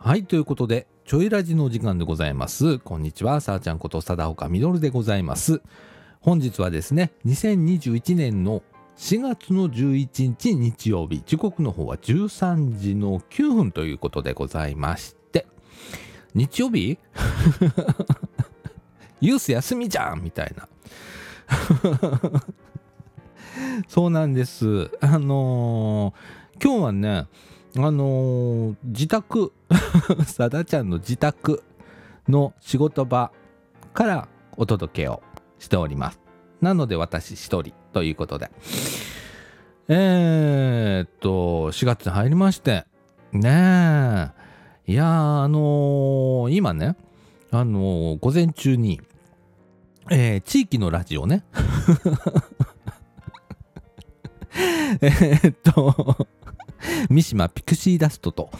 はい、ということで、ちょいラジのお時間でございます。こんにちは、さあちゃんこと貞岡みどるでございます。本日はですね、2021年の4月の11日日曜日、時刻の方は13時の9分ということでございまして、日曜日？ユース休みじゃんみたいな。そうなんです。あのー今日はね、あのー自宅、さだちゃんの自宅の仕事場からお届けをしております。なので私一人ということで。えー、っと、4月に入りまして、ねえ。いやー、あのー今ね、あのー午前中に、えー地域のラジオね。えっと、三島ピクシーダストと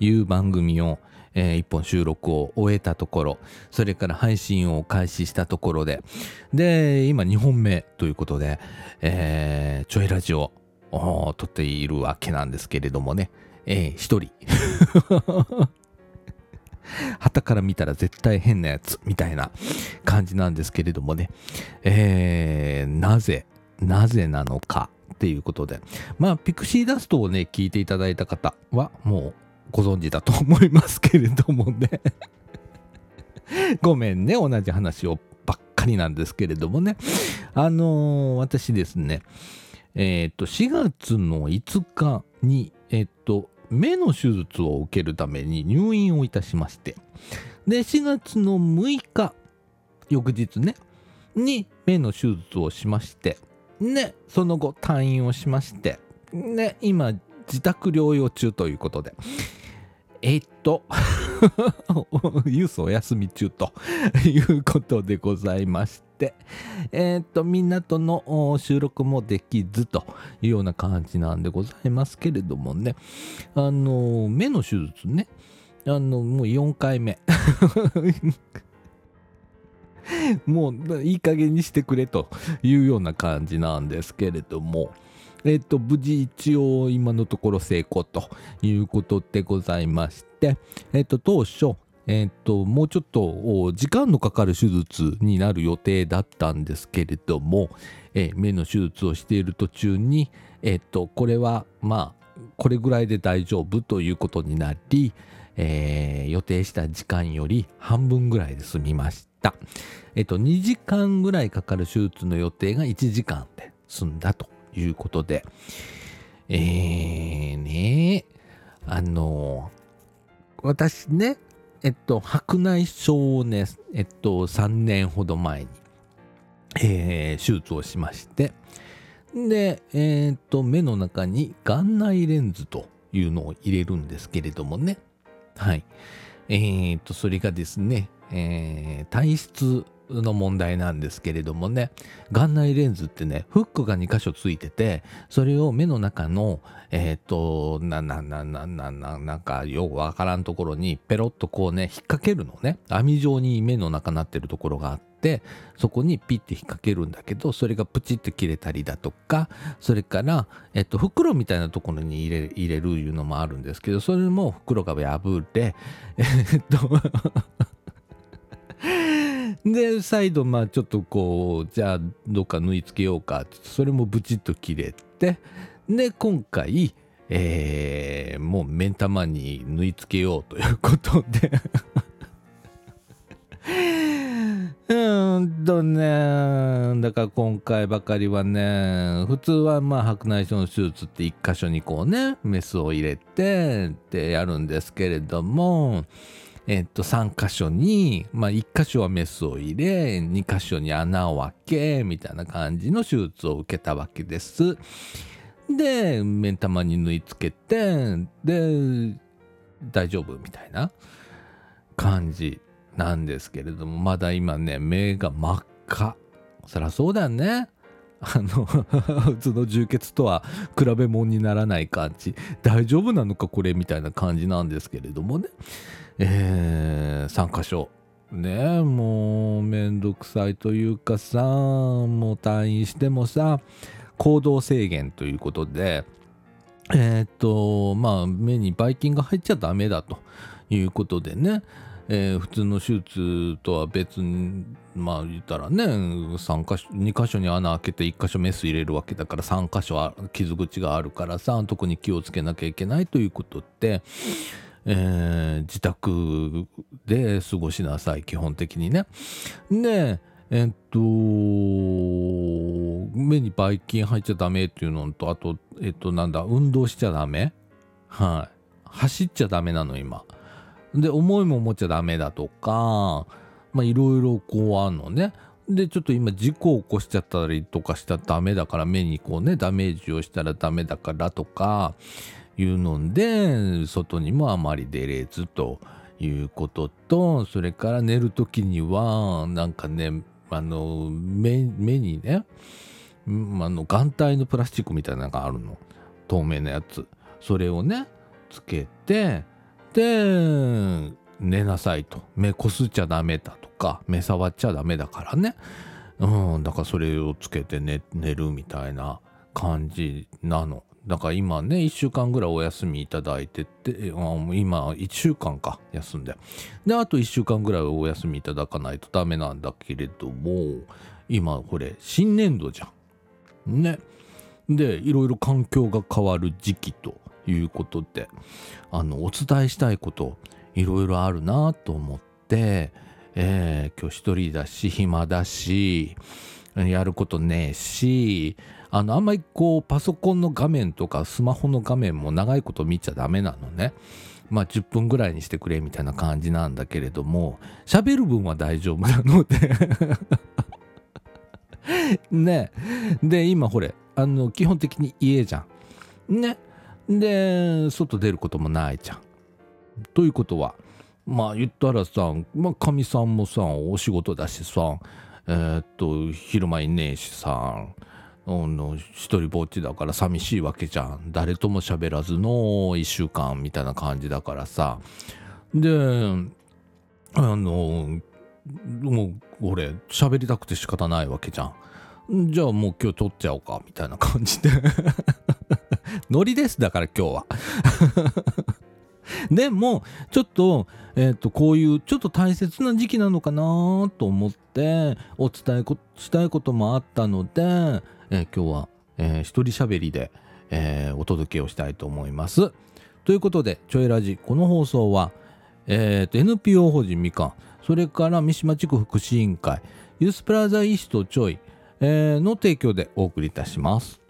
いう番組を、えー一本収録を終えたところ、それから配信を開始したところで、で、今2本目ということで、えーちょいラジオを撮っているわけなんですけれどもね、えー一人。旗から見たら絶対変なやつみたいな感じなんですけれどもね、えーなぜ、なぜなのかっていうことで、まあ、ピクシーダストをね、聞いていただいた方はもうご存知だと思いますけれどもね、ごめんね、同じ話をばっかりなんですけれどもね、あのー私ですね、えーっと、4月の5日に、えーっと、目の手術を受けるために入院をいたしまして、で、4月の6日、翌日ね、に目の手術をしまして、ね、その後退院をしまして、ね、今、自宅療養中ということで、えっと、ユースお休み中ということでございまして、えっと、みんなとの収録もできずというような感じなんでございますけれどもね、あの、目の手術ね、あの、もう4回目。もういい加減にしてくれというような感じなんですけれども、えっと、無事一応今のところ成功ということでございまして、えっと、当初、えっと、もうちょっと時間のかかる手術になる予定だったんですけれども、え目の手術をしている途中に、えっと、これはまあ、これぐらいで大丈夫ということになり、えー予定した時間より半分ぐらいで済みまし。えっと、2時間ぐらいかかる手術の予定が1時間で済んだということで、えー、ねあの私ね、えっと、白内障をね、えっと、3年ほど前に、えー手術をしまして、で、えーっと、目の中に眼内レンズというのを入れるんですけれどもね。はい。えーっと、それがですね、えー体質の問題なんですけれどもね、眼内レンズってね、フックが2箇所ついてて、それを目の中の、えーと、な、な、な、な、な、な、なんか、よくわからんところに、ペロッとこうね、引っ掛けるのね、網状に目の中なってるところがあって、そこにピッて引っ掛けるんだけど、それがプチって切れたりだとか、それから、えっと、袋みたいなところに入れ入れるいうのもあるんですけど、それも袋が破れ、えっと、で、再度、まあちょっとこう、じゃあどっか縫い付けようかって、それもブチッと切れて、で、今回、えーもう目ん玉に縫い付けようということで、うんとね、だから今回ばかりはね、普通はまあ白内障の手術って一箇所にこうね、メスを入れてってやるんですけれども、えっと、3箇所に、まあ、1箇所はメスを入れ、2箇所に穴を開け、みたいな感じの手術を受けたわけです。で、目玉に縫い付けて、で、大丈夫みたいな感じなんですけれども、まだ今ね、目が真っ赤。そりゃそうだよね。あの、普通の充血とは比べ物にならない感じ。大丈夫なのかこれ？みたいな感じなんですけれどもね。えー、3箇所。ねもうめんどくさいというかさ、もう退院してもさ、行動制限ということで、えーっと、まあ、目にばい菌が入っちゃダメだということでね、えー、普通の手術とは別にまあ言ったらね3箇所2箇所に穴開けて1箇所メス入れるわけだから3箇所傷口があるからさ特に気をつけなきゃいけないということって、えー、自宅で過ごしなさい基本的にね。でえっと目にばい菌入っちゃダメっていうのとあとえっとなんだ運動しちゃダメはい走っちゃダメなの今。で重いもん持っちゃダメだとかまあいろいろこうあんのねでちょっと今事故を起こしちゃったりとかしたらダメだから目にこうねダメージをしたらダメだからとかいうので外にもあまり出れずということとそれから寝る時にはなんかねあの目にねあの眼帯のプラスチックみたいなのがあるの。透明なやつ。それをねつけてで寝なさいと。目こすっちゃダメだとか目触っちゃダメだからね。うんだからそれをつけて寝るみたいな感じなの。だから今ね1週間ぐらいお休みいただいてて今1週間か休んで。であと1週間ぐらいお休みいただかないとダメなんだけれども今これ新年度じゃん。ね。でいろいろ環境が変わる時期ということであのお伝えしたいこといろいろあるなと思って、えー、今日一人だし暇だしやることねえしあのあんまりこうパソコンの画面とかスマホの画面も長いこと見ちゃダメなのね。まあ10分ぐらいにしてくれみたいな感じなんだけれども喋る分は大丈夫なので ねで今ほれあの基本的に家じゃん。ねで外出ることもないじゃん。ということはまあ言ったらさまあかみさんもさお仕事だしさえー、っと昼間いねえしさ一人ぼっちだから寂しいわけじゃん。誰とも喋らずの1週間みたいな感じだからさ。であのもう俺喋りたくて仕方ないわけじゃん。じゃあもう今日撮っちゃおうかみたいな感じで。ノリですだから今日は。でもちょっと,、えー、とこういうちょっと大切な時期なのかなと思ってお伝えしたいこともあったので、えー、今日は、えー、一人喋りで、えー、お届けをしたいと思います。ということでちょいラジこの放送は、えー、と NPO 法人みかんそれから三島地区福祉委員会ユースプラザイーストちょい、えー、の提供でお送りいたします。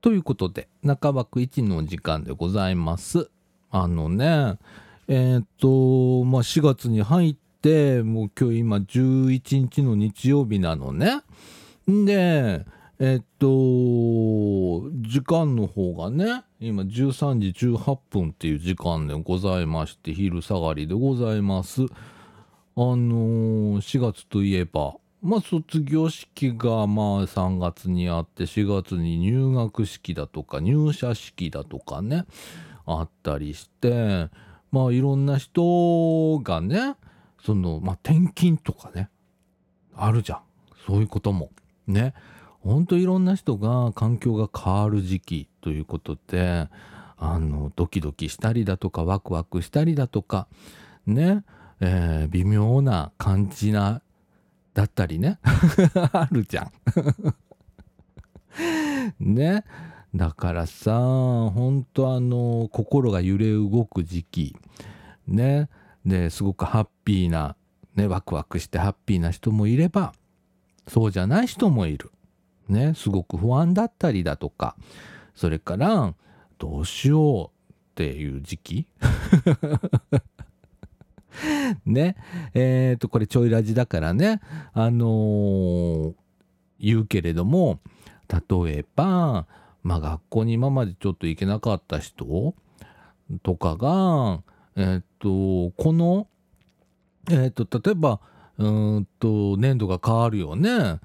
ということで、中枠1の時間でございます。あのね、えー、っと、まあ、4月に入って、もう今日今11日の日曜日なのね。んで、えっと、時間の方がね、今13時18分っていう時間でございまして、昼下がりでございます。あのー、4月といえば、まあ卒業式がまあ3月にあって4月に入学式だとか入社式だとかねあったりしてまあいろんな人がねそのまあ転勤とかねあるじゃん。そういうこともね。ほんといろんな人が環境が変わる時期ということであのドキドキしたりだとかワクワクしたりだとかねえ、微妙な感じなだったりね。あるじゃん。ね。だからさほんとあの心が揺れ動く時期。ね。ですごくハッピーなねワクワクしてハッピーな人もいればそうじゃない人もいる。ね。すごく不安だったりだとか。それからどうしようっていう時期。ね。えっ、ー、と、これちょいラジだからね、あのー、言うけれども、例えば、まあ学校に今までちょっと行けなかった人とかが、えっ、ー、と、この、えっ、と、例えば、うんと、年度が変わるよね。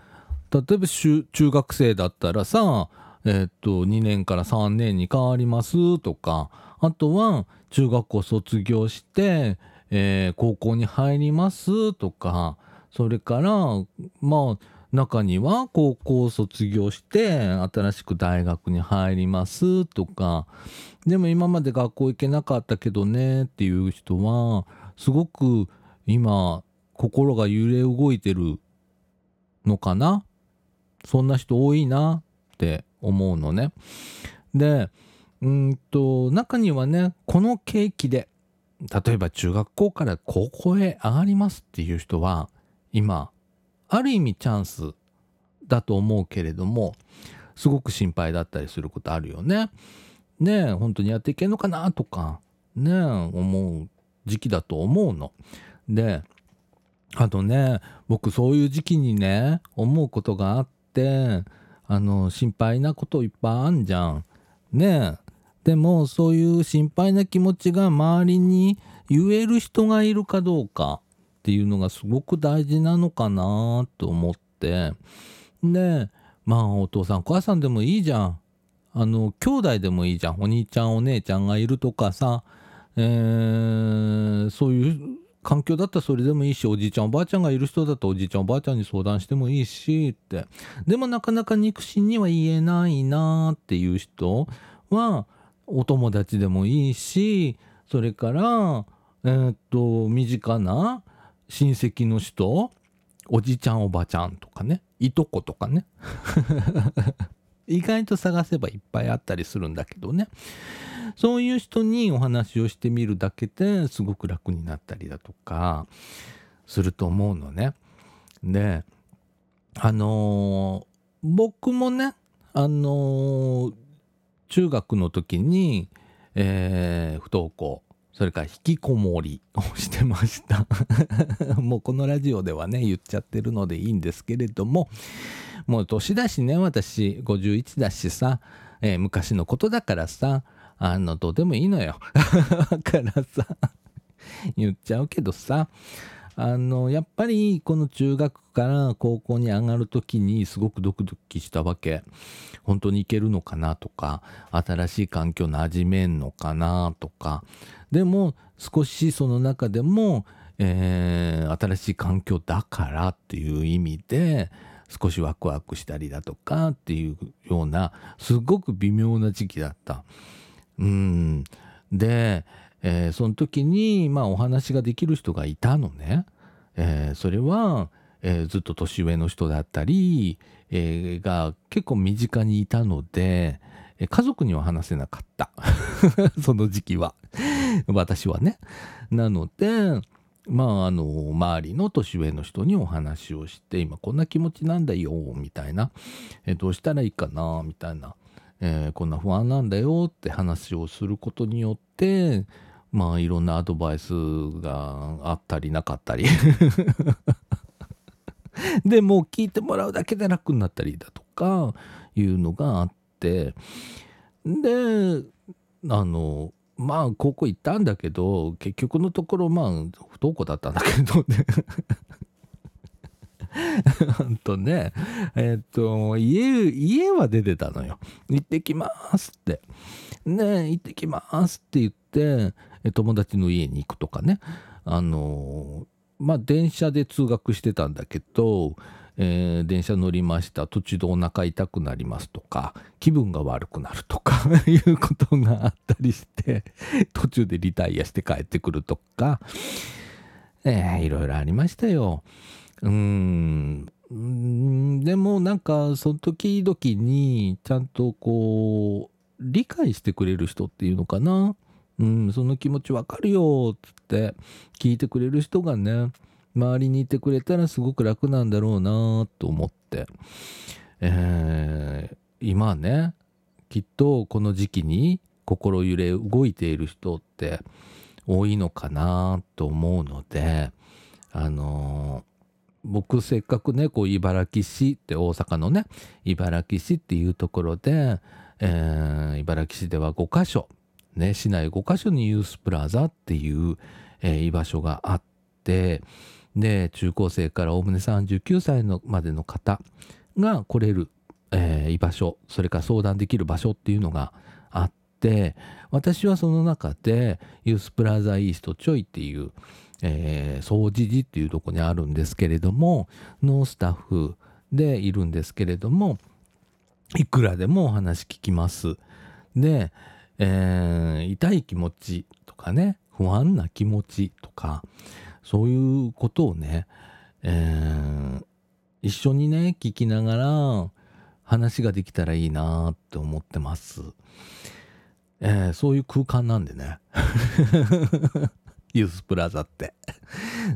例えば中学生だったらさ、えっと、2年から3年に変わりますとか、あとは中学校卒業して、えー、高校に入りますとかそれからまあ中には高校を卒業して新しく大学に入りますとかでも今まで学校行けなかったけどねっていう人はすごく今心が揺れ動いてるのかな？そんな人多いなって思うのね。でうんと中にはねこの景気で例えば中学校から高校へ上がりますっていう人は今ある意味チャンスだと思うけれどもすごく心配だったりすることあるよね。ねえ本当にやっていけんのかなとかねえ思う時期だと思うの。であとね僕そういう時期にね思うことがあってあの心配なこといっぱいあんじゃん。ねえでもそういう心配な気持ちが周りに言える人がいるかどうかっていうのがすごく大事なのかなと思って。でまあお父さんお母さんでもいいじゃん。あの兄弟でもいいじゃん。お兄ちゃんお姉ちゃんがいるとかさ、えー、そういう環境だったらそれでもいいしおじいちゃんおばあちゃんがいる人だとおじいちゃんおばあちゃんに相談してもいいしって。でもなかなか肉親には言えないなっていう人はお友達でもいいしそれからえー、っと身近な親戚の人おじちゃんおばちゃんとかねいとことかね 意外と探せばいっぱいあったりするんだけどねそういう人にお話をしてみるだけですごく楽になったりだとかすると思うのね。であのー、僕もねあのー、中学の時に、えー、不登校それから引きこもりをしてました。もうこのラジオではね言っちゃってるのでいいんですけれどももう年だしね私51だしさ、えー、昔のことだからさあのどうでもいいのよ。だからさ言っちゃうけどさあのやっぱりこの中学から高校に上がる時にすごくドキドキしたわけ。本当に行けるのかなとか新しい環境馴染めんのかなとか。でも少しその中でも、えー、新しい環境だからっていう意味で少しワクワクしたりだとかっていうようなすごく微妙な時期だった。うん。で、えー、その時にまあお話ができる人がいたのね。えー、それは、えー、ずっと年上の人だったり、えが結構身近にいたので、家族には話せなかった その時期は私はね。なのでまああの周りの年上の人にお話をして今こんな気持ちなんだよみたいな、えどうしたらいいかなみたいな、えー、こんな不安なんだよって話をすることによってまあいろんなアドバイスがあったりなかったり。でもう聞いてもらうだけで楽になったりだとかいうのがあって。であのまあ高校行ったんだけど結局のところまあ不登校だったんだけどね。とねえっと家家は出てたのよ。行ってきますって。ね行ってきますって言って友達の家に行くとかね。あのまあ電車で通学してたんだけどえー、電車乗りました。途中でお腹痛くなりますとか気分が悪くなるとか いうことがあったりして途中でリタイアして帰ってくるとか、えー、いろいろありましたよ。うん。でもなんかその時々にちゃんとこう理解してくれる人っていうのかな、うん、その気持ちわかるよっつって聞いてくれる人がね周りにいてくれたらすごく楽なんだろうなと思って、えー、今ねきっとこの時期に心揺れ動いている人って多いのかなと思うのであのー、僕せっかくねこう茨城市って大阪のね茨城市っていうところで、えー、茨城市では5か所ね市内5か所にユースプラザっていう、えー、居場所があってで中高生からおおむね39歳のまでの方が来れる、えー、居場所それから相談できる場所っていうのがあって私はその中でユースプラザイーストちょいっていう、えー、掃除時っていうとこにあるんですけれどものスタッフでいるんですけれどもいくらでもお話聞きます。で、えー、痛い気持ちとかね不安な気持ちとかそういうことをね、えー、一緒にね聞きながら話ができたらいいなって思ってます。えー、そういう空間なんでね。ユースプラザって。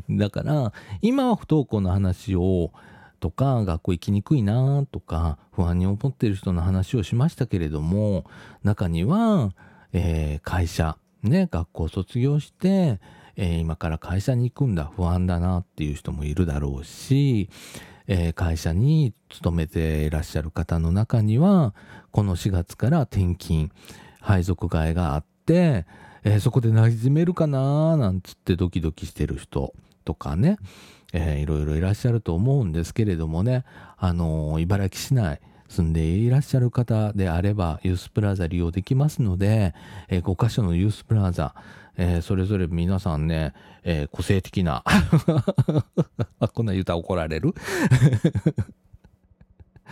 だから、今は不登校の話を、とか、学校行きにくいなとか、不安に思ってる人の話をしましたけれども、中には、えー、会社、ね、学校卒業して、えー、今から会社に行くんだ、不安だなっていう人もいるだろうし、えー、会社に勤めていらっしゃる方の中にはこの4月から転勤配属替えがあって、え、そこで馴染めるかななんつってドキドキしてる人とかね、えー、いろいろいらっしゃると思うんですけれどもね、あのー、茨城市内住んでいらっしゃる方であればユースプラザ利用できますので、えー、5箇所のユースプラザ、えー、それぞれ皆さんね、えー、個性的な こんな言うたら怒られる？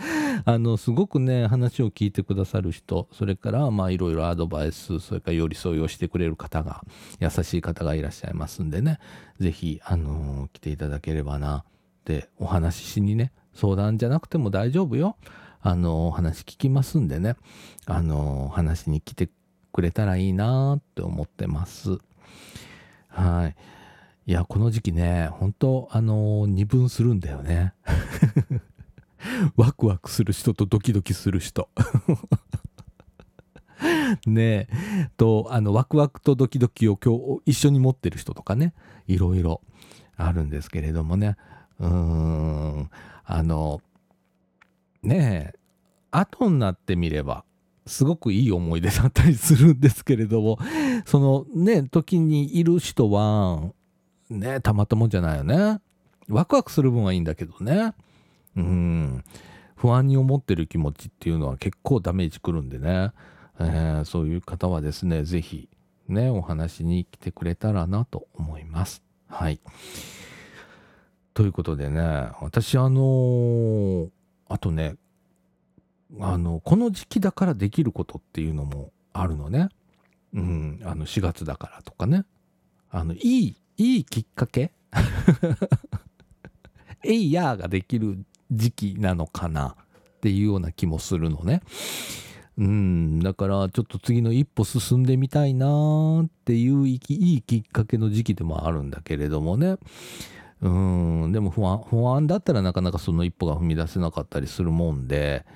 あのすごくね話を聞いてくださる人それからまあいろいろアドバイスそれから寄り添いをしてくれる方が優しい方がいらっしゃいますんでね是非あの、来ていただければなってお話ししにね相談じゃなくても大丈夫よあのー、話聞きますんでねあのー、話に来てくれたらいいなって思ってます。はい。いや、この時期ね、本当あの、二分するんだよね。ワクワクする人とドキドキする人。ねえ。と、あの、ワクワクとドキドキを今日一緒に持ってる人とかね、いろいろあるんですけれどもね。うーん、あの、ねえ、後になってみれば、すごくいい思い出だったりするんですけれども、そのね、時にいる人は、ね、たまったもんじゃないよね。ワクワクする分はいいんだけどね。うん。不安に思ってる気持ちっていうのは結構ダメージくるんでね。えー、そういう方はですね、是非ね、お話に来てくれたらなと思います。はい。ということでね、私あのー、あとね、あのこの時期だからできることっていうのもあるのね。うん、あの4月だからとかね。あのいいいいきっかけ？えいやーができる時期なのかなっていうような気もするのね。うん、だからちょっと次の一歩進んでみたいなっていういいきっかけの時期でもあるんだけれどもね。うん、でも不安、不安だったらなかなかその一歩が踏み出せなかったりするもんで、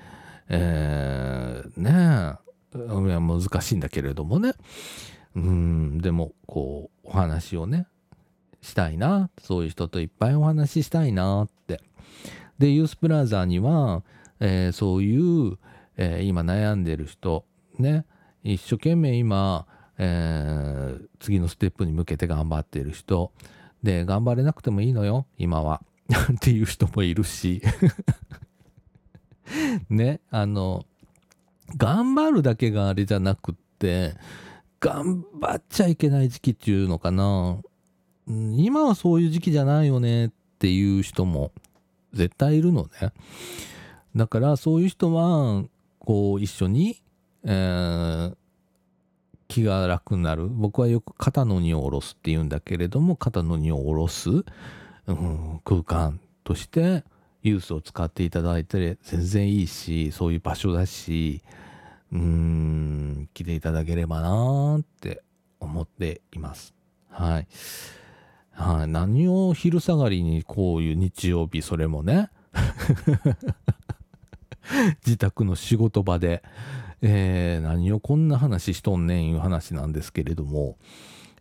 えー、ねえ難しいんだけれどもねうんでもこうお話をねしたいなそういう人といっぱいお話ししたいなってでユースプラザには、えー、そういう、えー、今悩んでる人ね一生懸命今、えー、次のステップに向けて頑張ってる人。で頑張れなくてもいいのよ今は。っていう人もいるし。ね、あの、頑張るだけがあれじゃなくって、頑張っちゃいけない時期っていうのかな。今はそういう時期じゃないよねっていう人も絶対いるのね。だからそういう人は、こう一緒に、えー、気が楽になる。僕はよく肩の荷を下ろすって言うんだけれども、肩の荷を下ろす、うん、空間として、ユースを使っていただいて全然いいしそういう場所だしうん来ていただければなーって思っています。はい。はい、何を昼下がりにこういう日曜日それもね。自宅の仕事場で、えー、何をこんな話しとんねんいう話なんですけれども。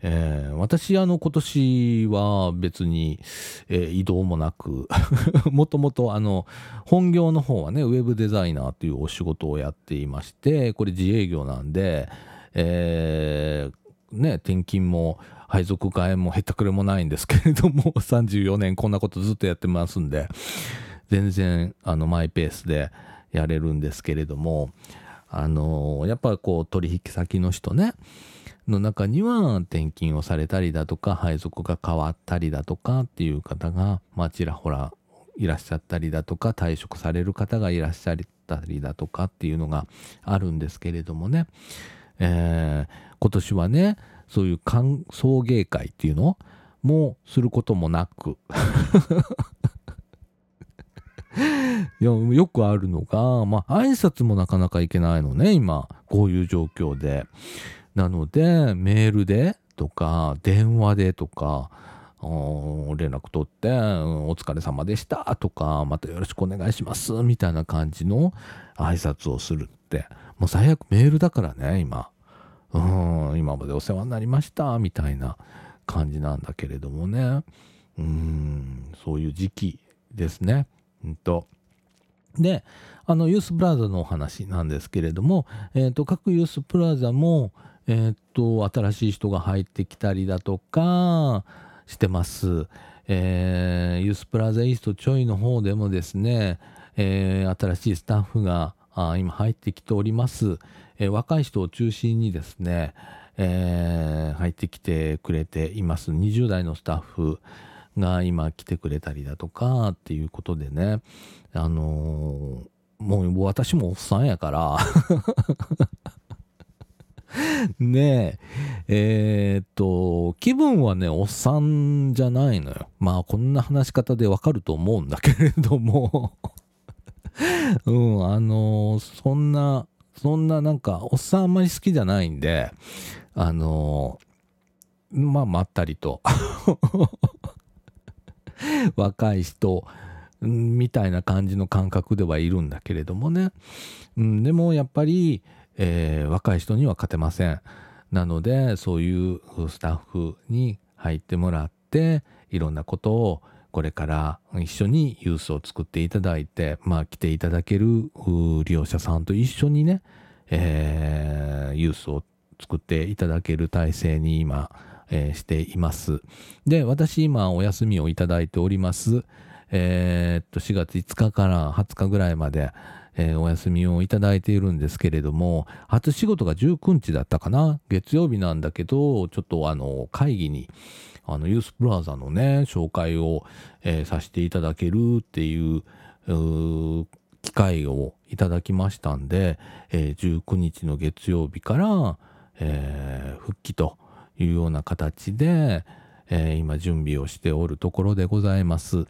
えー、私、あの、今年は別に、えー、移動もなく もともと、あの、本業の方はね、ウェブデザイナーというお仕事をやっていまして、これ自営業なんで、えー、ね、転勤も配属替えもへったくれもないんですけれども、34年こんなことずっとやってますんで、全然、あの、マイペースでやれるんですけれども、あのやっぱこう取引先の人ねの中には転勤をされたりだとか配属が変わったりだとかっていう方がまあちらほらいらっしゃったりだとか退職される方がいらっしゃったりだとかっていうのがあるんですけれどもね、えー、今年はねそういう送迎会っていうのもすることもなく いやよくあるのが、まあ、挨拶もなかなかいけないのね、今、こういう状況で。なので、メールでとか、電話でとか、連絡取って、お疲れ様でしたとか、またよろしくお願いしますみたいな感じの挨拶をするって、もう最悪メールだからね、今。うん、今までお世話になりましたみたいな感じなんだけれどもね。うん、そういう時期ですね。うんとであのユースプラザのお話なんですけれども、えーと、各ユースプラザも、えーと、新しい人が入ってきたりだとかしてます。えー、ユースプラザイーストちょいの方でもですね、えー、新しいスタッフが今入ってきております、え、若い人を中心にですね、え入ってきてくれています。20代のスタッフ、が今来てくれたりだとかっていうことでね。あのー、もう私もおっさんやから。ねえ。えー、っと気分はねおっさんじゃないのよ。まあこんな話し方でわかると思うんだけれども。うんあのー、そんなそんななんかおっさんあんまり好きじゃないんであのまあまったりと。若い人みたいな感じの感覚ではいるんだけれどもね、うん、でもやっぱり、えー、若い人には勝てません。なのでそういうスタッフに入ってもらっていろんなことをこれから一緒にユースを作っていただいてまあ来ていただける利用者さんと一緒にね、えー、ユースを作っていただける体制に今えー、しています。で、私今お休みをいただいております。えー、っと、4月5日から20日ぐらいまで、えー、お休みをいただいているんですけれども、初仕事が19日だったかな？月曜日なんだけど、ちょっとあの、会議に、あの、ユースプラザのね、紹介を、えー、させていただけるっていう、機会をいただきましたんで、えー、19日の月曜日から、えー、復帰というような形で、えー、今準備をしておるところでございます。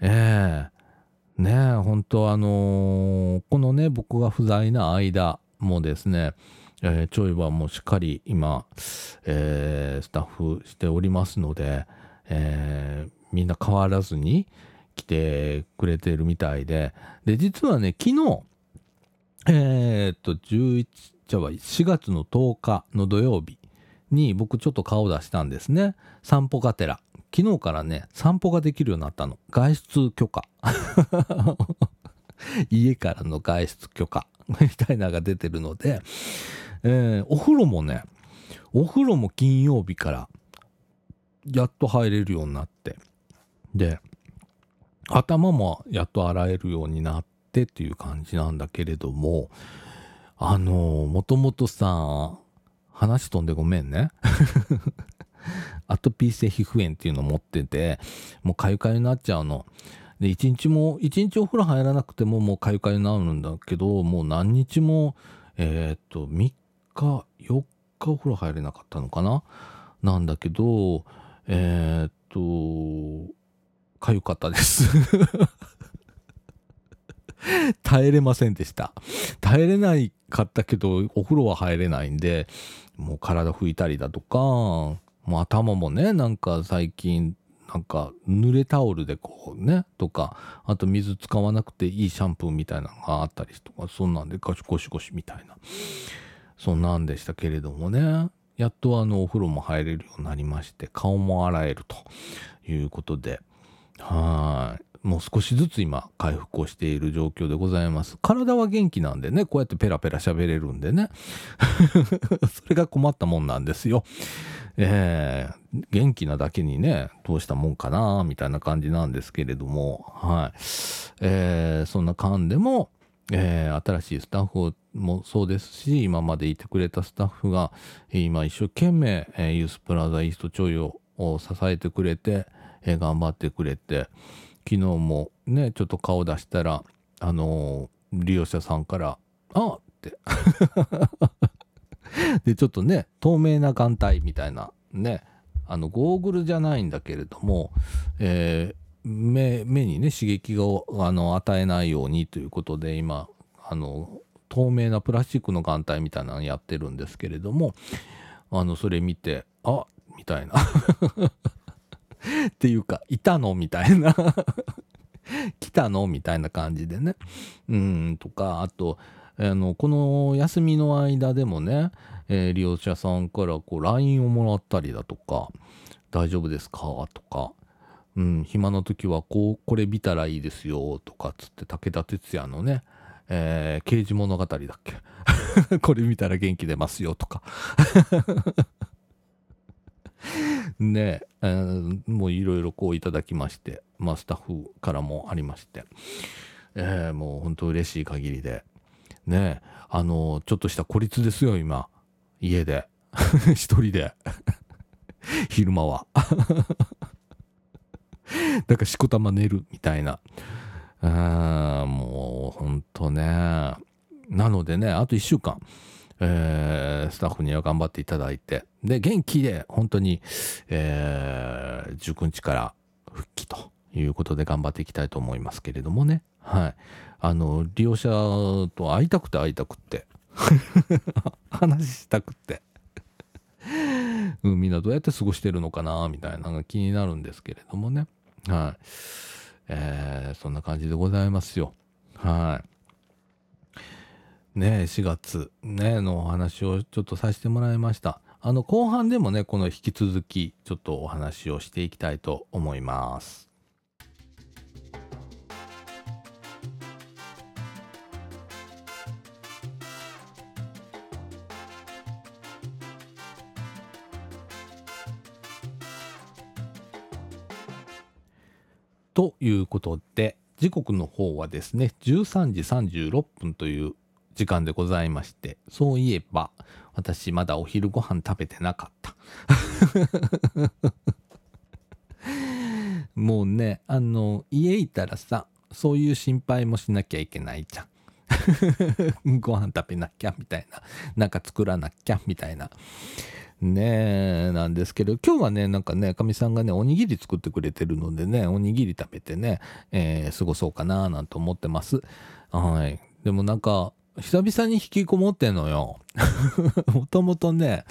えー、ね、本当あのー、このね、僕が不在な間もですね、えー、ちょいはもうしっかり今、えー、スタッフしておりますので、えー、みんな変わらずに来てくれてるみたいで、で、実はね、昨日、えー、っと、11、じゃあ4月の10日の土曜日に僕ちょっと顔出したんですね。散歩がてら。昨日からね、散歩ができるようになったの。外出許可。家からの外出許可みたいなのが出てるので、えー、お風呂もね、お風呂も金曜日からやっと入れるようになって、で、頭もやっと洗えるようになってっていう感じなんだけれども、あのー、もともとさ、話飛んでごめんね。アトピー性皮膚炎っていうの持ってて、もうかゆかゆになっちゃうの。で、一日も、一日お風呂入らなくてももうかゆかゆになるんだけど、もう何日も、えー、っと、3日、4日お風呂入れなかったのかな？なんだけど、えー、っと、かゆかったです。耐えれませんでした。耐えれないかったけど、お風呂は入れないんで、もう体拭いたりだとか、もう頭もね、なんか最近、なんか濡れタオルでこうね、とか、あと水使わなくていいシャンプーみたいなのがあったりとか、そんなんでゴシゴシゴシみたいな、そんなんでしたけれどもね、やっとあのお風呂も入れるようになりまして、顔も洗えるということで、はい。もう少しずつ今回復をしている状況でございます。体は元気なんでね、こうやってペラペラ喋れるんでね。それが困ったもんなんですよ。えー、元気なだけにね、どうしたもんかな、みたいな感じなんですけれども、はい。えー、そんな間でも、えー、新しいスタッフをもそうですし今までいてくれたスタッフが今一生懸命、え、ユースプラザイーストちょいを支えてくれて、え、頑張ってくれて昨日もねちょっと顔出したらあの利用者さんから「あっ!」って でちょっとね透明な眼帯みたいなねあのゴーグルじゃないんだけれども、えー、目目にね刺激をあの与えないようにということで今あの透明なプラスチックの眼帯みたいなのやってるんですけれどもあのそれ見てあみたいな。っていうかいたの？みたいな。来たの？みたいな感じでね。うんとかあとあのこの休みの間でもね、えー、利用者さんからこう LINE をもらったりだとか大丈夫ですか？とかうん、暇の時はこうこれ見たらいいですよとかっつって武田鉄矢のね、えー、刑事物語だっけ？これ見たら元気出ますよとか。ねえー、もういろいろこういただきまして、まあ、スタッフからもありまして、えー、もう本当嬉しい限りで。ねえあのちょっとした孤立ですよ今。家で。一人で。昼間は。だからしこたま寝るみたいな。もうほんとね。なのでねあと1週間えー、スタッフには頑張っていただいてで元気で本当に、えー、19日から復帰ということで頑張っていきたいと思いますけれどもね。はい。あの利用者と会いたくて会いたくって。話したくって。うん、みんなどうやって過ごしてるのかなみたいなのが気になるんですけれどもね。はい。えー、そんな感じでございますよ。はい。ね4月ねのお話をちょっとさせてもらいました。あの後半でもねこの引き続きちょっとお話をしていきたいと思います。いうことで、時刻の方はですね、13時36分という時間でございまして、そういえば、私まだお昼ご飯食べてなかった。もうね、あの、家いたらさ、そういう心配もしなきゃいけないじゃん。ご飯食べなきゃみたいな。なんか作らなきゃみたいな。ねえ、なんですけど、今日はね、なんかね、かみさんがね、おにぎり作ってくれてるのでね、おにぎり食べてね、えー、過ごそうかななんて思ってます。はい。でもなんか、久々に引きこもってんのよ。もともとね、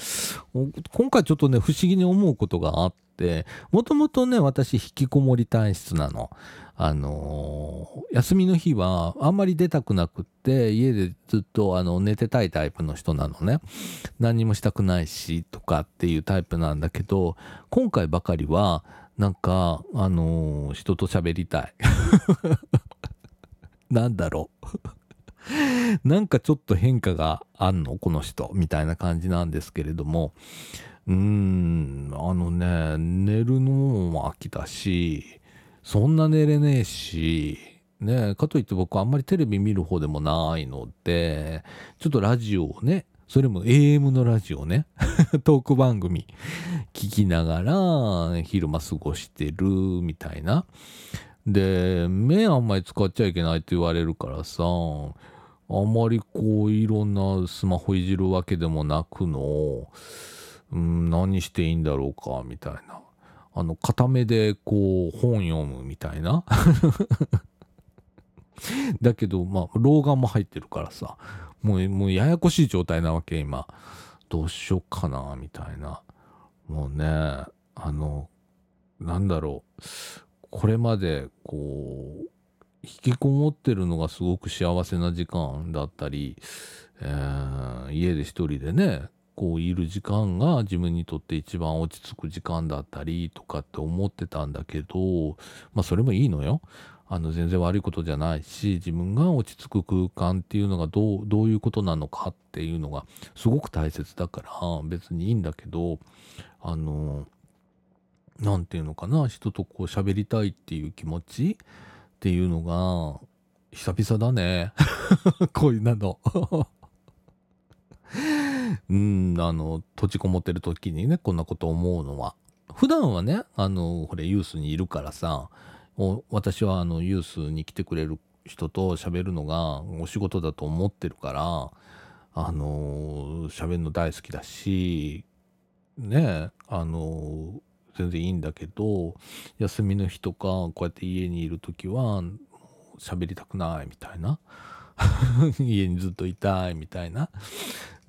今回ちょっとね、不思議に思うことがあって、もともとね、私引きこもり体質なの。あのー、休みの日はあんまり出たくなくって家でずっとあの寝てたいタイプの人なのね。何もしたくないしとかっていうタイプなんだけど今回ばかりはなんかあのー、人と喋りたい。なんだろう。なんかちょっと変化があんのこの人みたいな感じなんですけれども。うーんあのね寝るのも飽きたしそんな寝れねえし、ねかといって僕あんまりテレビ見る方でもないので、ちょっとラジオをね、それも AM のラジオね、トーク番組聞きながら昼間過ごしてるみたいな。で、目あんまり使っちゃいけないって言われるからさ、あまりこういろんなスマホいじるわけでもなくの、うん、何していいんだろうかみたいな。あの、固めでこう、本読むみたいな。だけど、まあ、老眼も入ってるからさ、もう、もうややこしい状態なわけ、今。どうしよっかな、みたいな。もうね、あの、なんだろう。これまで、こう、引きこもってるのがすごく幸せな時間だったり、えー、家で一人でね、こういる時間が自分にとって一番落ち着く時間だったりとかって思ってたんだけどまあそれもいいのよ。あの全然悪いことじゃないし自分が落ち着く空間っていうのがどうどういうことなのかっていうのがすごく大切だから別にいいんだけどあの何て言うのかな人とこう喋りたいっていう気持ちっていうのが久々だね。こういうの。うん、あの、閉じこもってる時にね、こんなこと思うのは。普段はね、あの、これユースにいるからさ、私はあのユースに来てくれる人と喋るのがお仕事だと思ってるから、あの喋るの大好きだし、ね、あの全然いいんだけど、休みの日とか、こうやって家にいる時は、喋りたくないみたいな。家にずっといたいみたいな、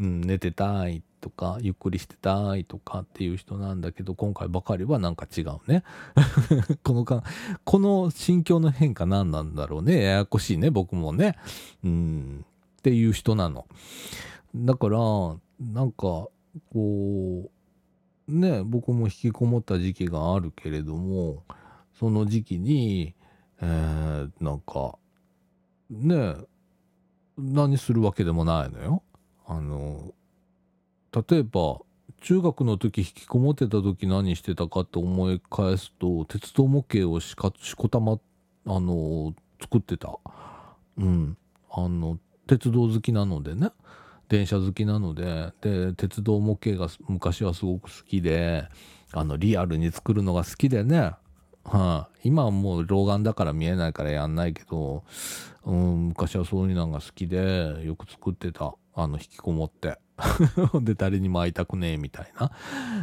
うん、寝てたいとかゆっくりしてたいとかっていう人なんだけど今回ばかりはなんか違うね。このかこの心境の変化何なんだろうね。ややこしいね僕もね。うんっていう人なの。だからなんかこうね僕も引きこもった時期があるけれどもその時期にえー、なんかね何するわけでもないのよ。あの例えば中学の時引きこもってた時何してたかって思い返すと鉄道模型をしかしこたまあの作ってた。うん。あの鉄道好きなのでね。電車好きなので。で鉄道模型が昔はすごく好きであのリアルに作るのが好きでね。はい、今はもう老眼だから見えないからやんないけど、うん、昔はそういうのが好きでよく作ってた。あの引きこもって で誰にも会いたくねえみたいな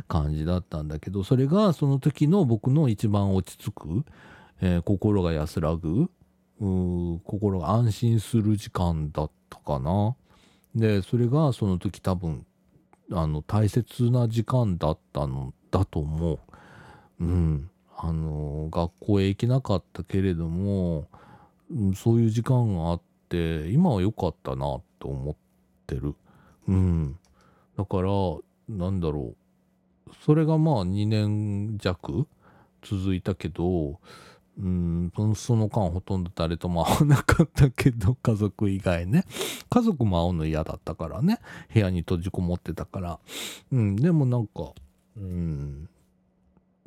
感じだったんだけどそれがその時の僕の一番落ち着く、えー、心が安らぐ心が安心する時間だったかな。でそれがその時多分あの大切な時間だったのだと思う。うん。あの学校へ行けなかったけれども、そういう時間があって今は良かったなと思ってる。うん。だからなんだろう。それがまあ2年弱続いたけどうんその間ほとんど誰とも会わなかったけど 家族以外ね。家族も会うの嫌だったからね。部屋に閉じこもってたから。うんでもなんかうん。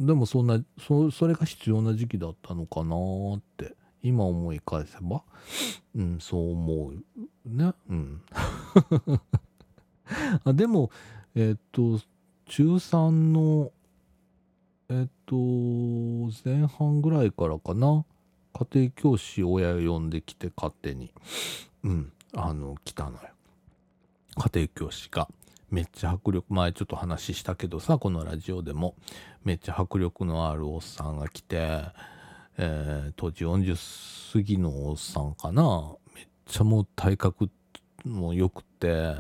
でもそんなそそれが必要な時期だったのかなって。今思い返せば？うんそう思うね。うん。あでもえっ、と中3のえっ、と前半ぐらいからかな？家庭教師親呼んできて勝手に。うんあの来たのよ。家庭教師が。めっちゃ迫力前ちょっと話したけどさこのラジオでも。めっちゃ迫力のあるおっさんが来て、えー、当時40過ぎのおっさんかなめっちゃもう体格も良くて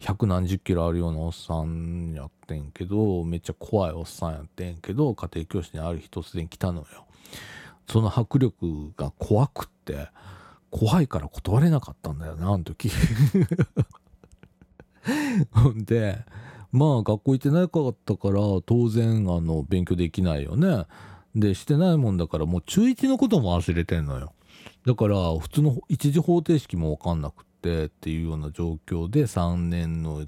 百何十キロあるようなおっさんやってんけどめっちゃ怖いおっさんやってんけど家庭教師にある日突然来たのよ。その迫力が怖くって怖いから断れなかったんだよなあの時。ほんでまあ学校行ってなかったから当然あの勉強できないよね。でしてないもんだからもう中1のことも忘れてんのよ。だから普通の一次方程式も分かんなくってっていうような状況で3年の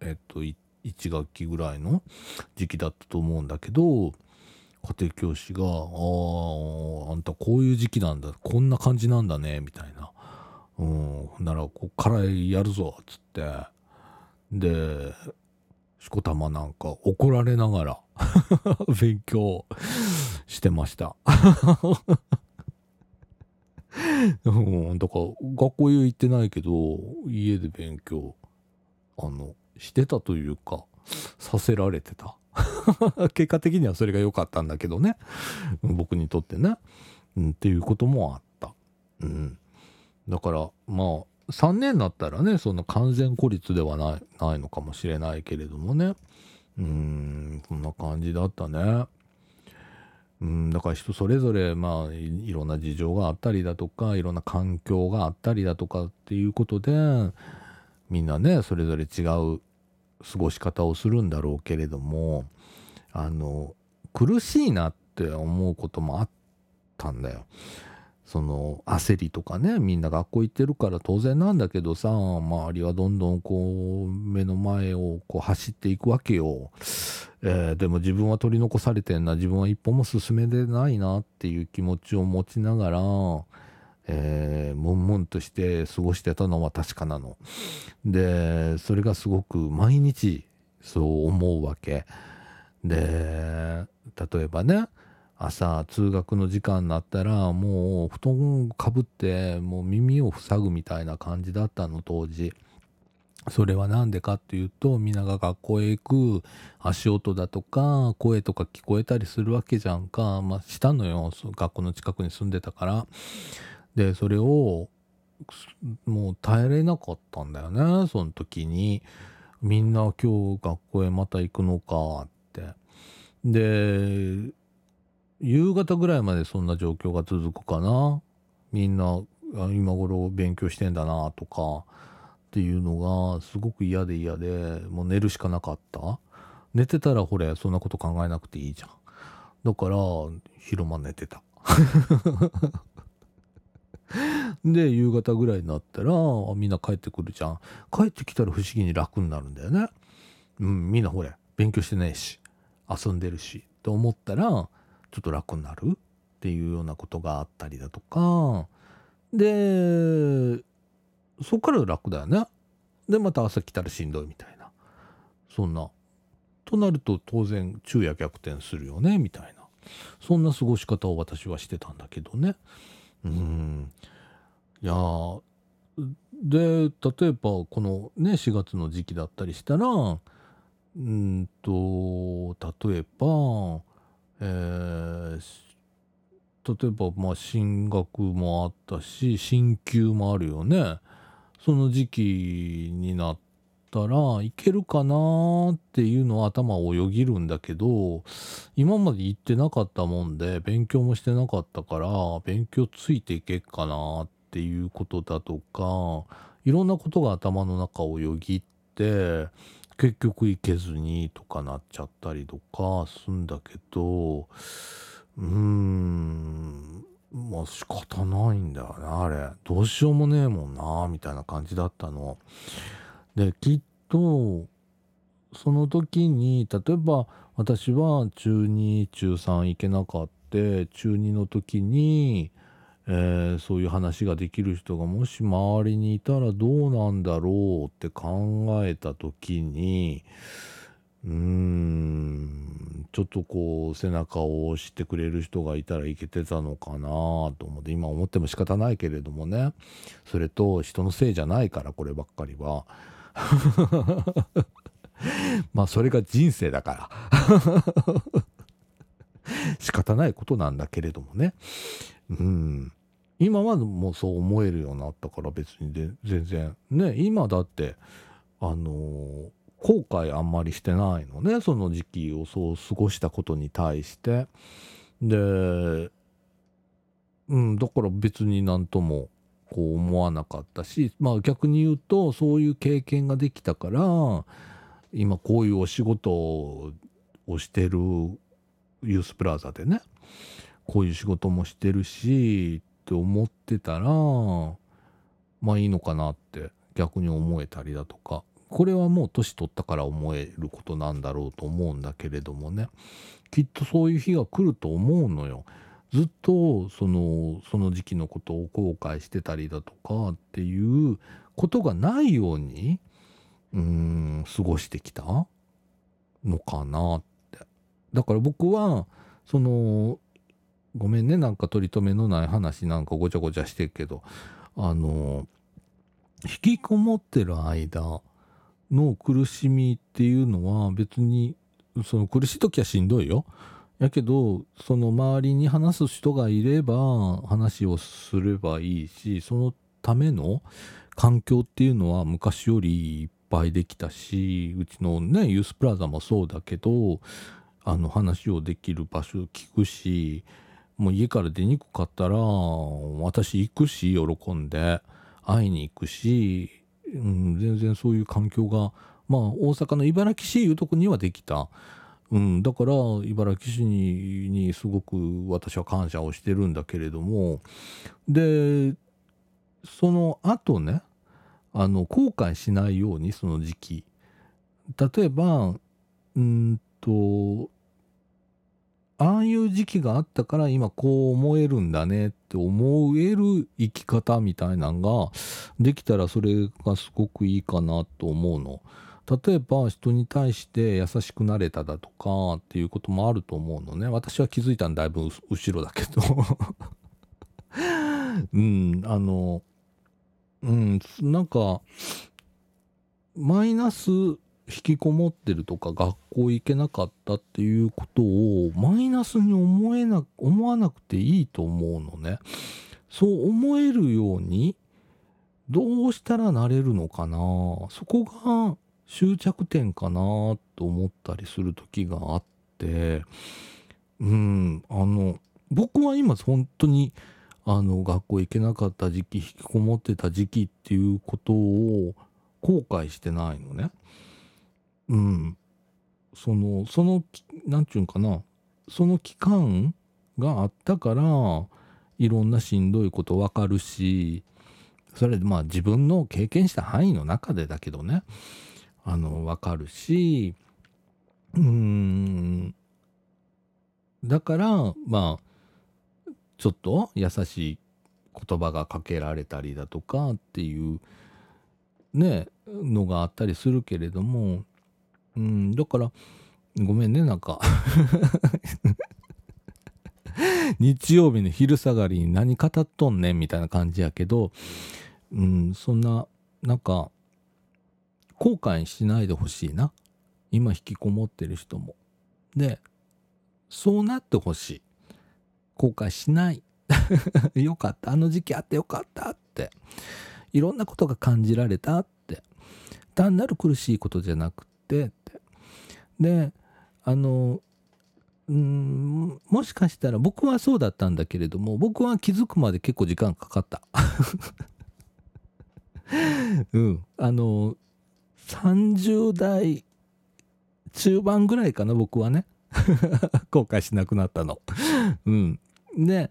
えっと1学期ぐらいの時期だったと思うんだけど家庭教師が「あああんたこういう時期なんだこんな感じなんだね」みたいな「うんならこっからやるぞ」っつってでしこたまなんか怒られながら 勉強してました。うん、だから学校へ行ってないけど家で勉強あのしてたというかさせられてた。結果的にはそれが良かったんだけどね。僕にとってね、うん、っていうこともあった、うん、だからまあ3年になったらねその完全孤立ではないないのかもしれないけれどもねうんこんな感じだったねうんだから人それぞれまあいろんな事情があったりだとかいろんな環境があったりだとかっていうことでみんなねそれぞれ違う過ごし方をするんだろうけれどもあの苦しいなって思うこともあったんだよ。その焦りとかねみんな学校行ってるから当然なんだけどさ周りはどんどんこう目の前をこう走っていくわけよ、えー、でも自分は取り残されてんな自分は一歩も進めてないなっていう気持ちを持ちながら、えー、悶々として過ごしてたのは確かなの。でそれがすごく毎日そう思うわけ。で例えばね朝通学の時間になったらもう布団かぶってもう耳を塞ぐみたいな感じだったの当時。それは何でかっていうと皆が学校へ行く足音だとか声とか聞こえたりするわけじゃんか。まあしたのよ学校の近くに住んでたから。でそれをもう耐えれなかったんだよねその時に。みんな今日学校へまた行くのかって。で夕方ぐらいまでそんな状況が続くかな。みんな今頃勉強してんだなとかっていうのがすごく嫌で嫌でもう寝るしかなかった。寝てたらほれそんなこと考えなくていいじゃん。だから昼間寝てた。で夕方ぐらいになったらみんな帰ってくるじゃん。帰ってきたら不思議に楽になるんだよね。うんみんなほれ勉強してないし遊んでるしと思ったらちょっと楽になる？っていうようなことがあったりだとか。でそっから楽だよね。でまた朝来たらしんどいみたいな。そんな。となると当然昼夜逆転するよねみたいな。そんな過ごし方を私はしてたんだけどね。うん。いやで例えばこのね4月の時期だったりしたらうんと例えばえー、例えばまあ進学もあったし進級もあるよね。その時期になったらいけるかなっていうのは頭をよぎるんだけど今まで行ってなかったもんで勉強もしてなかったから勉強ついていけっかなっていうことだとかいろんなことが頭の中をよぎって結局行けずにとかなっちゃったりとかすんだけどうーんまあ仕方ないんだよねあれどうしようもねえもんなみたいな感じだったの。できっとその時に例えば私は中2中3行けなかった中2の時に、えー、そういう話ができる人がもし周りにいたらどうなんだろうって考えた時にうーんちょっとこう背中を押してくれる人がいたらいけてたのかなと思って今思っても仕方ないけれどもね。それと人のせいじゃないからこればっかりは。まあそれが人生だから。仕方ないことなんだけれどもね。うん。今はもうそう思えるようになったから別にで全然。ね今だってあのー、後悔あんまりしてないのね。その時期をそう過ごしたことに対して。でうんだから別になんともこう思わなかったしまあ逆に言うとそういう経験ができたから今こういうお仕事をしてるユースプラザでねこういう仕事もしてるしって思ってたらまあいいのかなって逆に思えたりだとか。これはもう年取ったから思えることなんだろうと思うんだけれどもね。きっとそういう日が来ると思うのよ。ずっとそのその時期のことを後悔してたりだとかっていうことがないようにうん過ごしてきたのかなって。だから僕はそのごめんねなんか取り留めのない話なんかごちゃごちゃしてるけど。あの引きこもってる間の苦しみっていうのは別にその苦しい時はしんどいよ。やけどその周りに話す人がいれば話をすればいいしそのための環境っていうのは昔よりいっぱいできたしうちのねユースプラザもそうだけどあの話をできる場所聞くしもう家から出にくかったら私行くし喜んで会いに行くし、うん、全然そういう環境がまあ大阪の茨城市いうとこにはできた。うん、だから茨城市ににすごく私は感謝をしてるんだけれどもでその後ねあの後悔しないようにその時期例えばうんとああいう時期があったから今こう思えるんだねって思える生き方みたいなのができたらそれがすごくいいかなと思うの。例えば人に対して優しくなれただとかっていうこともあると思うのね。私は気づいたのだいぶ後ろだけど うん、あの、うん、なんか、マイナス引きこもってるとか学校行けなかったっていうことをマイナスに思えな思わなくていいと思うのね。そう思えるようにどうしたらなれるのかなそこが終着点かなと思ったりする時があってうんあの僕は今本当にあの学校行けなかった時期引きこもってた時期っていうことを後悔してないのね。うん。その、その、なんちゅうんかな、その期間があったから、いろんなしんどいことわかるし、それでまあ自分の経験した範囲の中でだけどね、あの、わかるし、うーん、だから、まあ、ちょっと優しい言葉がかけられたりだとかっていうね、のがあったりするけれども、うん、だから、ごめんね、なんか 日曜日の昼下がりに何語っとんねんみたいな感じやけど、うん、そんな、なんか、後悔しないでほしいな。今引きこもってる人も。で、そうなってほしい。後悔しない。よかった。あの時期あってよかったって。いろんなことが感じられたって。単なる苦しいことじゃなくてってであのうんもしかしたら僕はそうだったんだけれども僕は気づくまで結構時間かかった。うん。あの30代中盤ぐらいかな僕はね。後悔しなくなったの。うん。で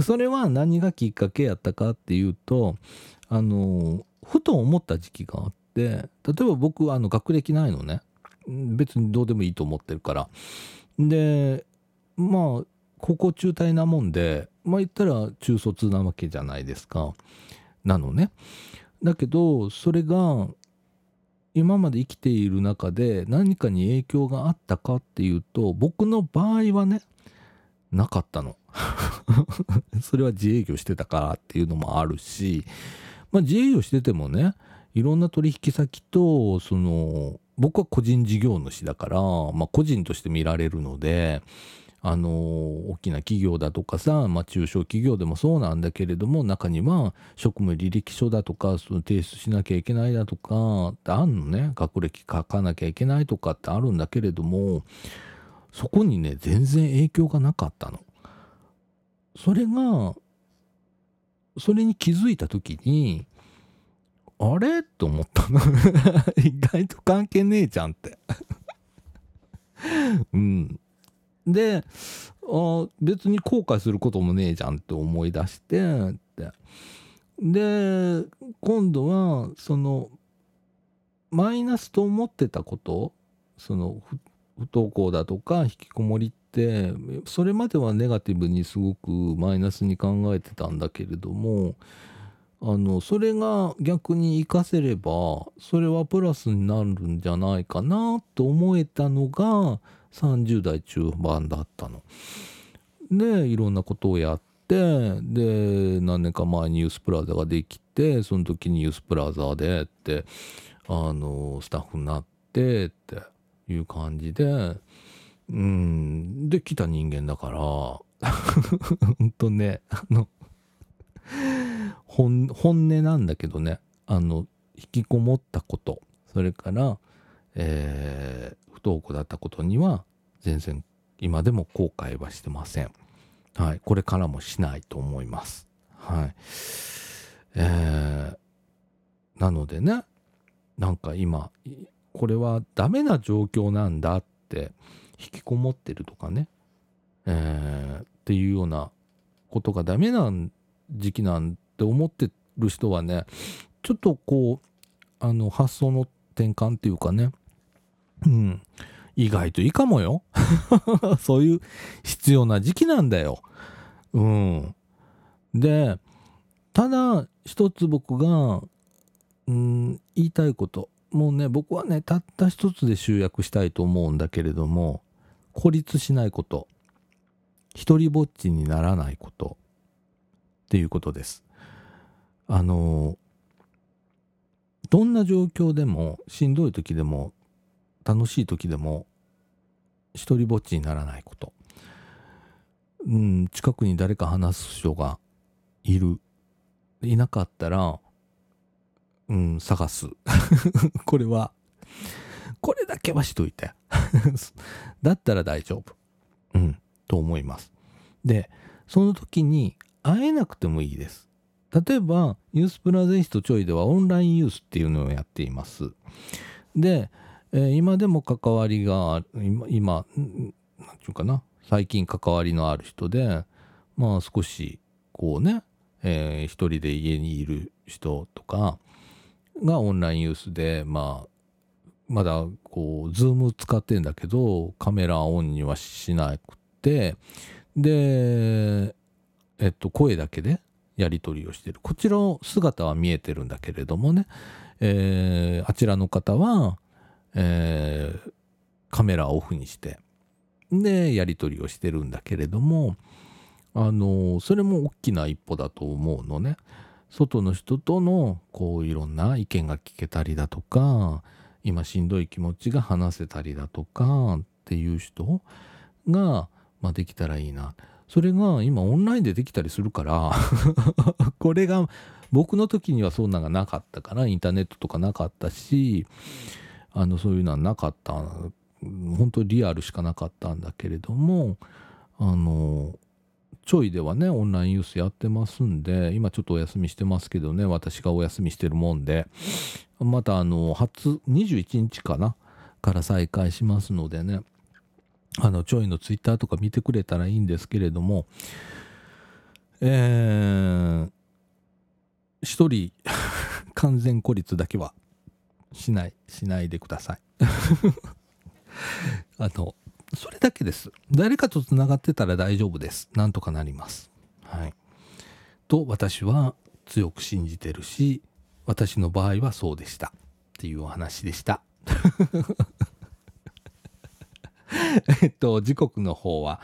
それは何がきっかけやったかっていうとあのふと思った時期があっで例えば僕はあの学歴ないのね。別にどうでもいいと思ってるから。でまあ高校中退なもんでまあ言ったら中卒なわけじゃないですか。なのね。だけどそれが今まで生きている中で何かに影響があったかっていうと僕の場合はねなかったの。それは自営業してたからっていうのもあるしまあ自営業しててもねいろんな取引先とその僕は個人事業主だから、まあ、個人として見られるのであの大きな企業だとかさ、まあ、中小企業でもそうなんだけれども中には職務履歴書だとかその提出しなきゃいけないだとかってあるのね学歴書かなきゃいけないとかってあるんだけれどもそこにね全然影響がなかったの。それがそれに気づいた時にあれ？と思ったの。意外と関係ねえじゃんって。うん。であ別に後悔することもねえじゃんって思い出してって。で今度はそのマイナスと思ってたことその不登校だとか引きこもりってそれまではネガティブにすごくマイナスに考えてたんだけれどもあのそれが逆に活かせればそれはプラスになるんじゃないかなと思えたのが30代中盤だったの。でいろんなことをやってで何年か前にユースプラザができてその時にユースプラザでってあのスタッフになってっていう感じでうんで来た人間だから ほんとねあの本音なんだけどねあの引きこもったことそれから、えー、不登校だったことには全然今でも後悔はしてません。はい、これからもしないと思います。はい。えー、なのでね、なんか今、これはダメな状況なんだって、引きこもってるとかね、えー、っていうようなことがダメなん時期なんて思ってる人はねちょっとこうあの発想の転換っていうかねうん意外といいかもよ。そういう必要な時期なんだよ。うん。で、ただ一つ僕が、うん、言いたいこと。もうね、僕はね、たった一つで集約したいと思うんだけれども、孤立しないこと。一りぼっちにならないこと。っていうことです。あの、どんな状況でも、しんどい時でも、楽しい時でも、一りぼっちにならないこと。うん、近くに誰か話す人がいる。いなかったら、うん、探す。これは、これだけはしといて。だったら大丈夫。うん、と思います。で、その時に会えなくてもいいです。例えば、ユースプラゼンシトちょいではオンラインユースっていうのをやっています。で、えー、今でも関わりが、今、今なんていうかな、最近関わりのある人で、まあ少し、こうね、えー、一人で家にいる人とかがオンラインユースで、まあ、まだこう、ズーム使ってんだけど、カメラオンにはしなくて、で、えっと、声だけでやり取りをしてる。こちらの姿は見えてるんだけれどもね、えー、あちらの方は、えー、カメラをオフにして、で、やり取りをしてるんだけれども、あの、それも大きな一歩だと思うのね。外の人との、こう、いろんな意見が聞けたりだとか、今しんどい気持ちが話せたりだとかっていう人が、まあ、できたらいいな。それが今オンラインでできたりするから これが僕の時にはそんなのがなかったからインターネットとかなかったしあのそういうのはなかった本当リアルしかなかったんだけれどもあのちょいではねオンラインユースやってますんで今ちょっとお休みしてますけどね私がお休みしてるもんでまたあの初21日かなから再開しますのでね。あの、ちょいのツイッターとか見てくれたらいいんですけれども、えー、一人 完全孤立だけはしない、しないでください。あの、それだけです。誰かと繋がってたら大丈夫です。なんとかなります。はい。と、私は強く信じてるし、私の場合はそうでした。っていうお話でした。えっと、時刻の方は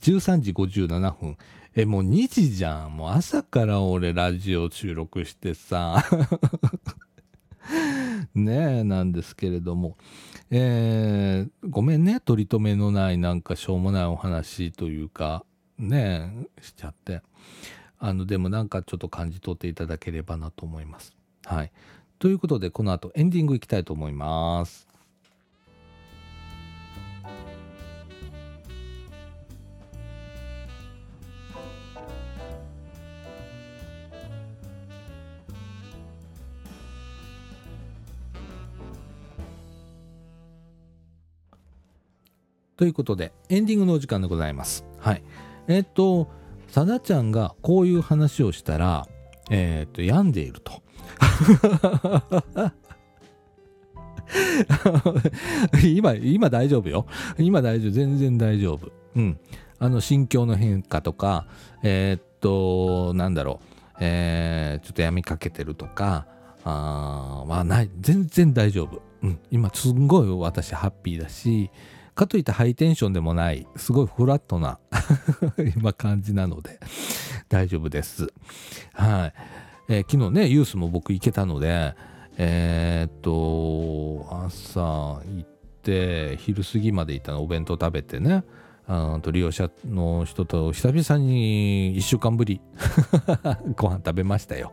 13時57分。え、もう2時じゃん。もう朝から俺ラジオ収録してさ。ねえ、なんですけれども。えー、ごめんね。取り留めのないなんかしょうもないお話というか、ねえ、しちゃって。あの、でもなんかちょっと感じ取っていただければなと思います。はい。ということで、この後エンディングいきたいと思います。ということで、エンディングのお時間でございます。はい。えっ、と、さだちゃんがこういう話をしたら、えっ、と、病んでいると。今、今大丈夫よ。今大丈夫。全然大丈夫。うん。あの、心境の変化とか、えー、っと、なんだろう。えー、ちょっと闇かけてるとか、あまあない。全然大丈夫。うん。今、すんごい私ハッピーだし、かといってハイテンションでもない、すごいフラットな 今感じなので、大丈夫です。はい。えー、昨日ね、ユースも僕行けたので、えー、っと、朝行って、昼過ぎまで行ったの、お弁当食べてね、あと利用者の人と久々に1週間ぶり ご飯食べましたよ。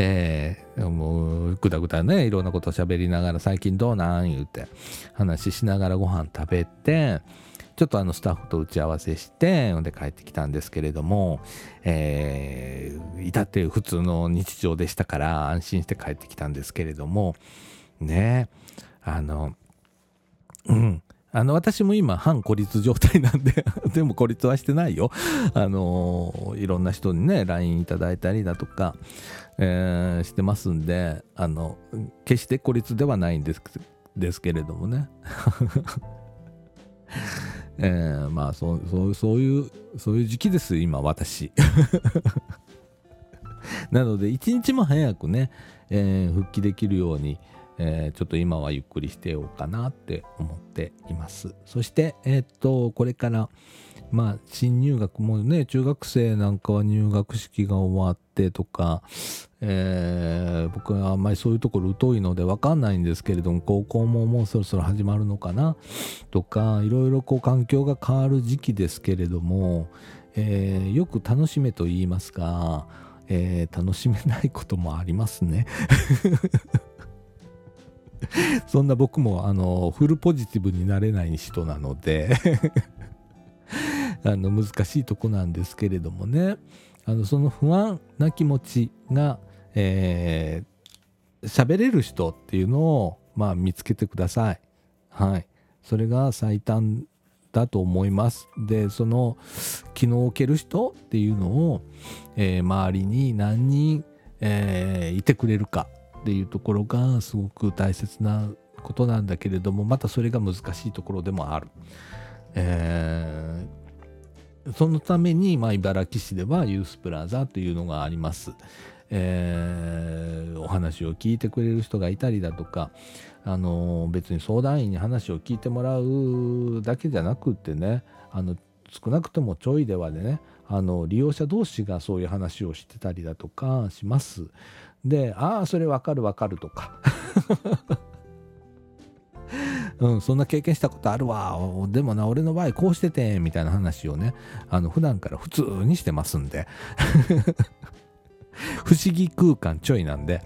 えー、もうぐだぐだねいろんなこと喋りながら最近どうなん言うて話しながらご飯食べてちょっとあのスタッフと打ち合わせしてで帰ってきたんですけれども、えー、至って普通の日常でしたから安心して帰ってきたんですけれどもねあのうんあの、私も今、反孤立状態なんで でも孤立はしてないよ。あのいろんな人にね、LINE いただいたりだとか、えー、してますんで、あの、決して孤立ではないんですですけれどもね。えー、まあそうそうそういうそういう時期です今私 なので一日も早くね、えー、復帰できるように、えー、ちょっと今はゆっくりしてようかなって思っていますそしてえ、っとこれからまあ新入学もね中学生なんかは入学式が終わってとか、えー、僕はあんまりそういうところ疎いので分かんないんですけれども高校ももうそろそろ始まるのかなとかいろいろこう環境が変わる時期ですけれども、えー、よく楽しめと言いますか、えー、楽しめないこともありますね。そんな僕もあのフルポジティブになれない人なので。あの難しいとこなんですけれどもねあのその不安な気持ちがえー、喋れる人っていうのを、まあ、見つけてください。はい。それが最短だと思います。で、その気の置ける人っていうのを、えー、周りに何人、えー、いてくれるかっていうところがすごく大切なことなんだけれども、またそれが難しいところでもある。え、そのために、まあ、茨城市ではユースプラザというのがあります。えー、お話を聞いてくれる人がいたりだとか、あの別に相談員に話を聞いてもらうだけじゃなくってねあの少なくともちょいではでねあの利用者同士がそういう話をしてたりだとかします。で、ああ、それわかるわかるとか。うん、そんな経験したことあるわ。でもな、俺の場合こうしてて、みたいな話をね、あの、普段から普通にしてますんで。不思議空間ちょいなんで、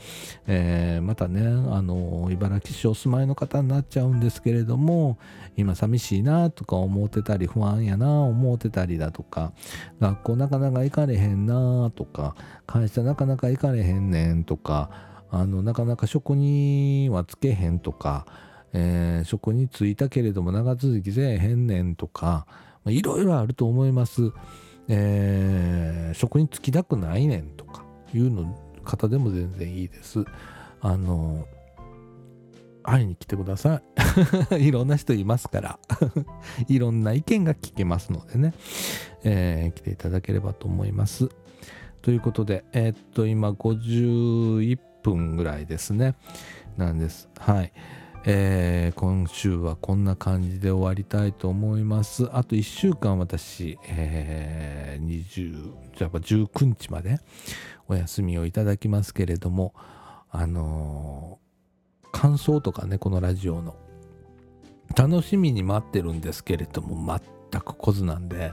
えー、またね、あの、茨城市お住まいの方になっちゃうんですけれども、今寂しいなとか思ってたり、不安やな思ってたりだとか、学校なかなか行かれへんなとか、会社なかなか行かれへんねんとか、あの、なかなか職にはつけへんとか、えー、職に就いたけれども長続きせえへんねんとか、いろいろあると思います。えー、職に就きたくないねんとか、いうの方でも全然いいです。あの、会いに来てください。いろんな人いますから いろんな意見が聞けますのでね、えー、来ていただければと思います。ということで、えー、っと、今51分ぐらいですね。なんです。はい。えー、今週はこんな感じで終わりたいと思います。あと1週間私、えー、20、じゃ19日までお休みをいただきますけれども、あのー、感想とかね、このラジオの、楽しみに待ってるんですけれども、全く来ずなんで、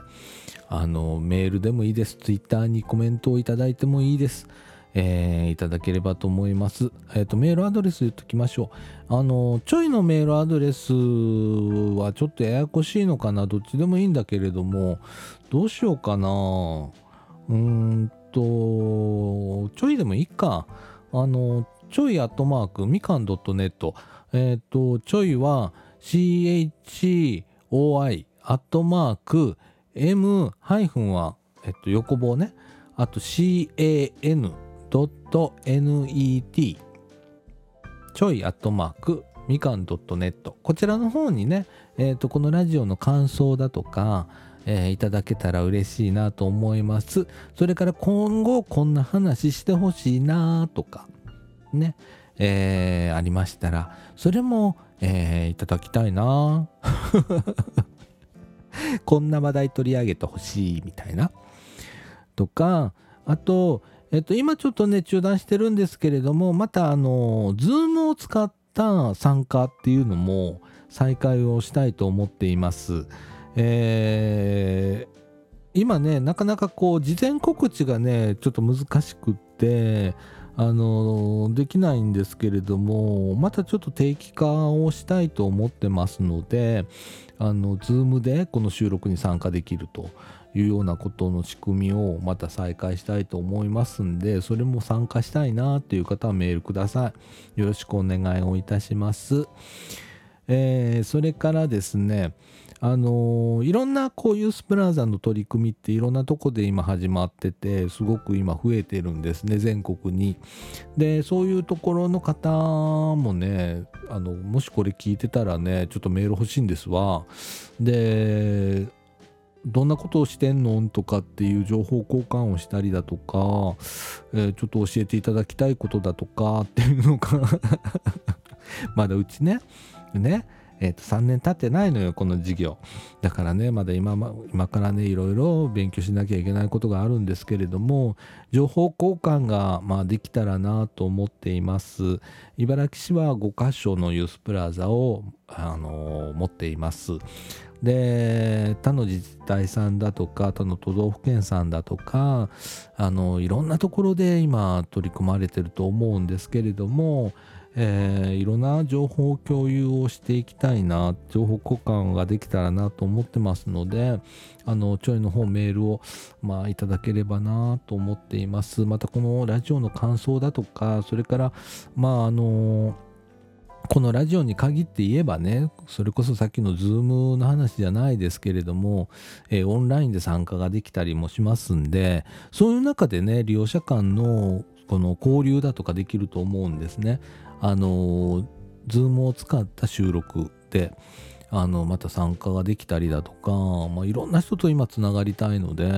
あのー、メールでもいいです。ツイッターにコメントをいただいてもいいです。えー、いただければと思います。えっ、ー、と、メールアドレス言っときましょう。あの、ちょいのメールアドレスはちょっとややこしいのかな。どっちでもいいんだけれども、どうしようかな。うーんと、ちょいでもいいか。あの、ちょいアットマーク、みかん .net。えっ、ー、と、ちょいは CHOI アットマーク M ハイフンは、えっと、横棒ね。あと CAN .net ちょいアットマークみかん .net こちらの方にね、えーと、このラジオの感想だとか、えー、いただけたら嬉しいなと思います。それから今後こんな話してほしいなとかね、えー、ありましたらそれも、えー、いただきたいな。こんな話題取り上げてほしいみたいな。とかあとえっと、今ちょっとね、中断してるんですけれども、また、あの、ズームを使った参加っていうのも再開をしたいと思っています。えー、今ね、なかなかこう、事前告知がね、ちょっと難しくって、あの、できないんですけれども、またちょっと定期化をしたいと思ってますので、あの、ズームでこの収録に参加できると。いうようなことの仕組みをまた再開したいと思いますんで、それも参加したいなっていう方はメールください。よろしくお願いをいたします。えー、それからですね、あのー、いろんなこういうスプラザの取り組みっていろんなとこで今始まっててすごく今増えてるんですね全国に。でそういうところの方もねあのもしこれ聞いてたらねちょっとメール欲しいんですわ。でどんなことをしてんのとかっていう情報交換をしたりだとか、えー、ちょっと教えていただきたいことだとかっていうのが まだうちねねえー、と3年経ってないのよこの授業。だからねまだ今今からねいろいろ勉強しなきゃいけないことがあるんですけれども情報交換が、まあ、できたらなと思っています。茨城市は5カ所のユースプラザを、あのー、持っています。で他の自治体さんだとか他の都道府県さんだとかあのいろんなところで今取り組まれてると思うんですけれどもえー、いろんな情報共有をしていきたいな情報交換ができたらなと思ってますのであのちょいの方メールを、まあ、いただければなと思っています。またこのラジオの感想だとかそれからまああのこのラジオに限って言えばね、それこそさっきのズームの話じゃないですけれども、えー、オンラインで参加ができたりもしますんで、そういう中でね、利用者間のこの交流だとかできると思うんですね。あの、ズームを使った収録で、あの、また参加ができたりだとか、まあ、いろんな人と今つながりたいので、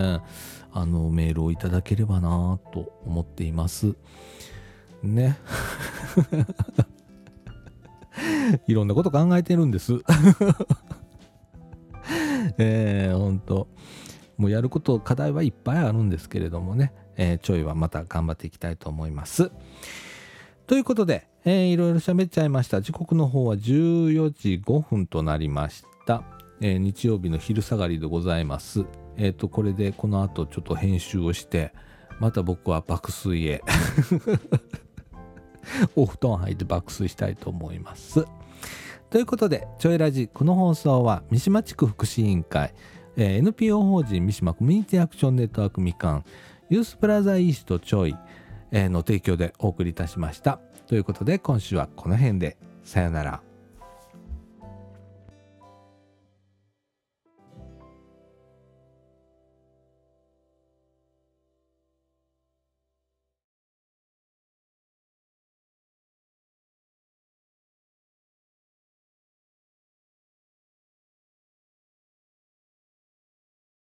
あの、メールをいただければなと思っています。ね。いろんなこと考えてるんです。えー、ほんと。もうやること、課題はいっぱいあるんですけれどもね、えー、ちょいはまた頑張っていきたいと思います。ということで、えー、いろいろ喋っちゃいました。時刻の方は14時5分となりました。えー、日曜日の昼下がりでございます。えっ、ー、と、これでこの後ちょっと編集をして、また僕は爆睡へ お布団履いて爆睡したいと思います。ということで、ちょいラジ、この放送は三島地区福祉委員会、えー、NPO 法人三島コミュニティアクションネットワークみかん、ユースプラザイーストちょい、えー、の提供でお送りいたしました。ということで今週はこの辺でさよなら。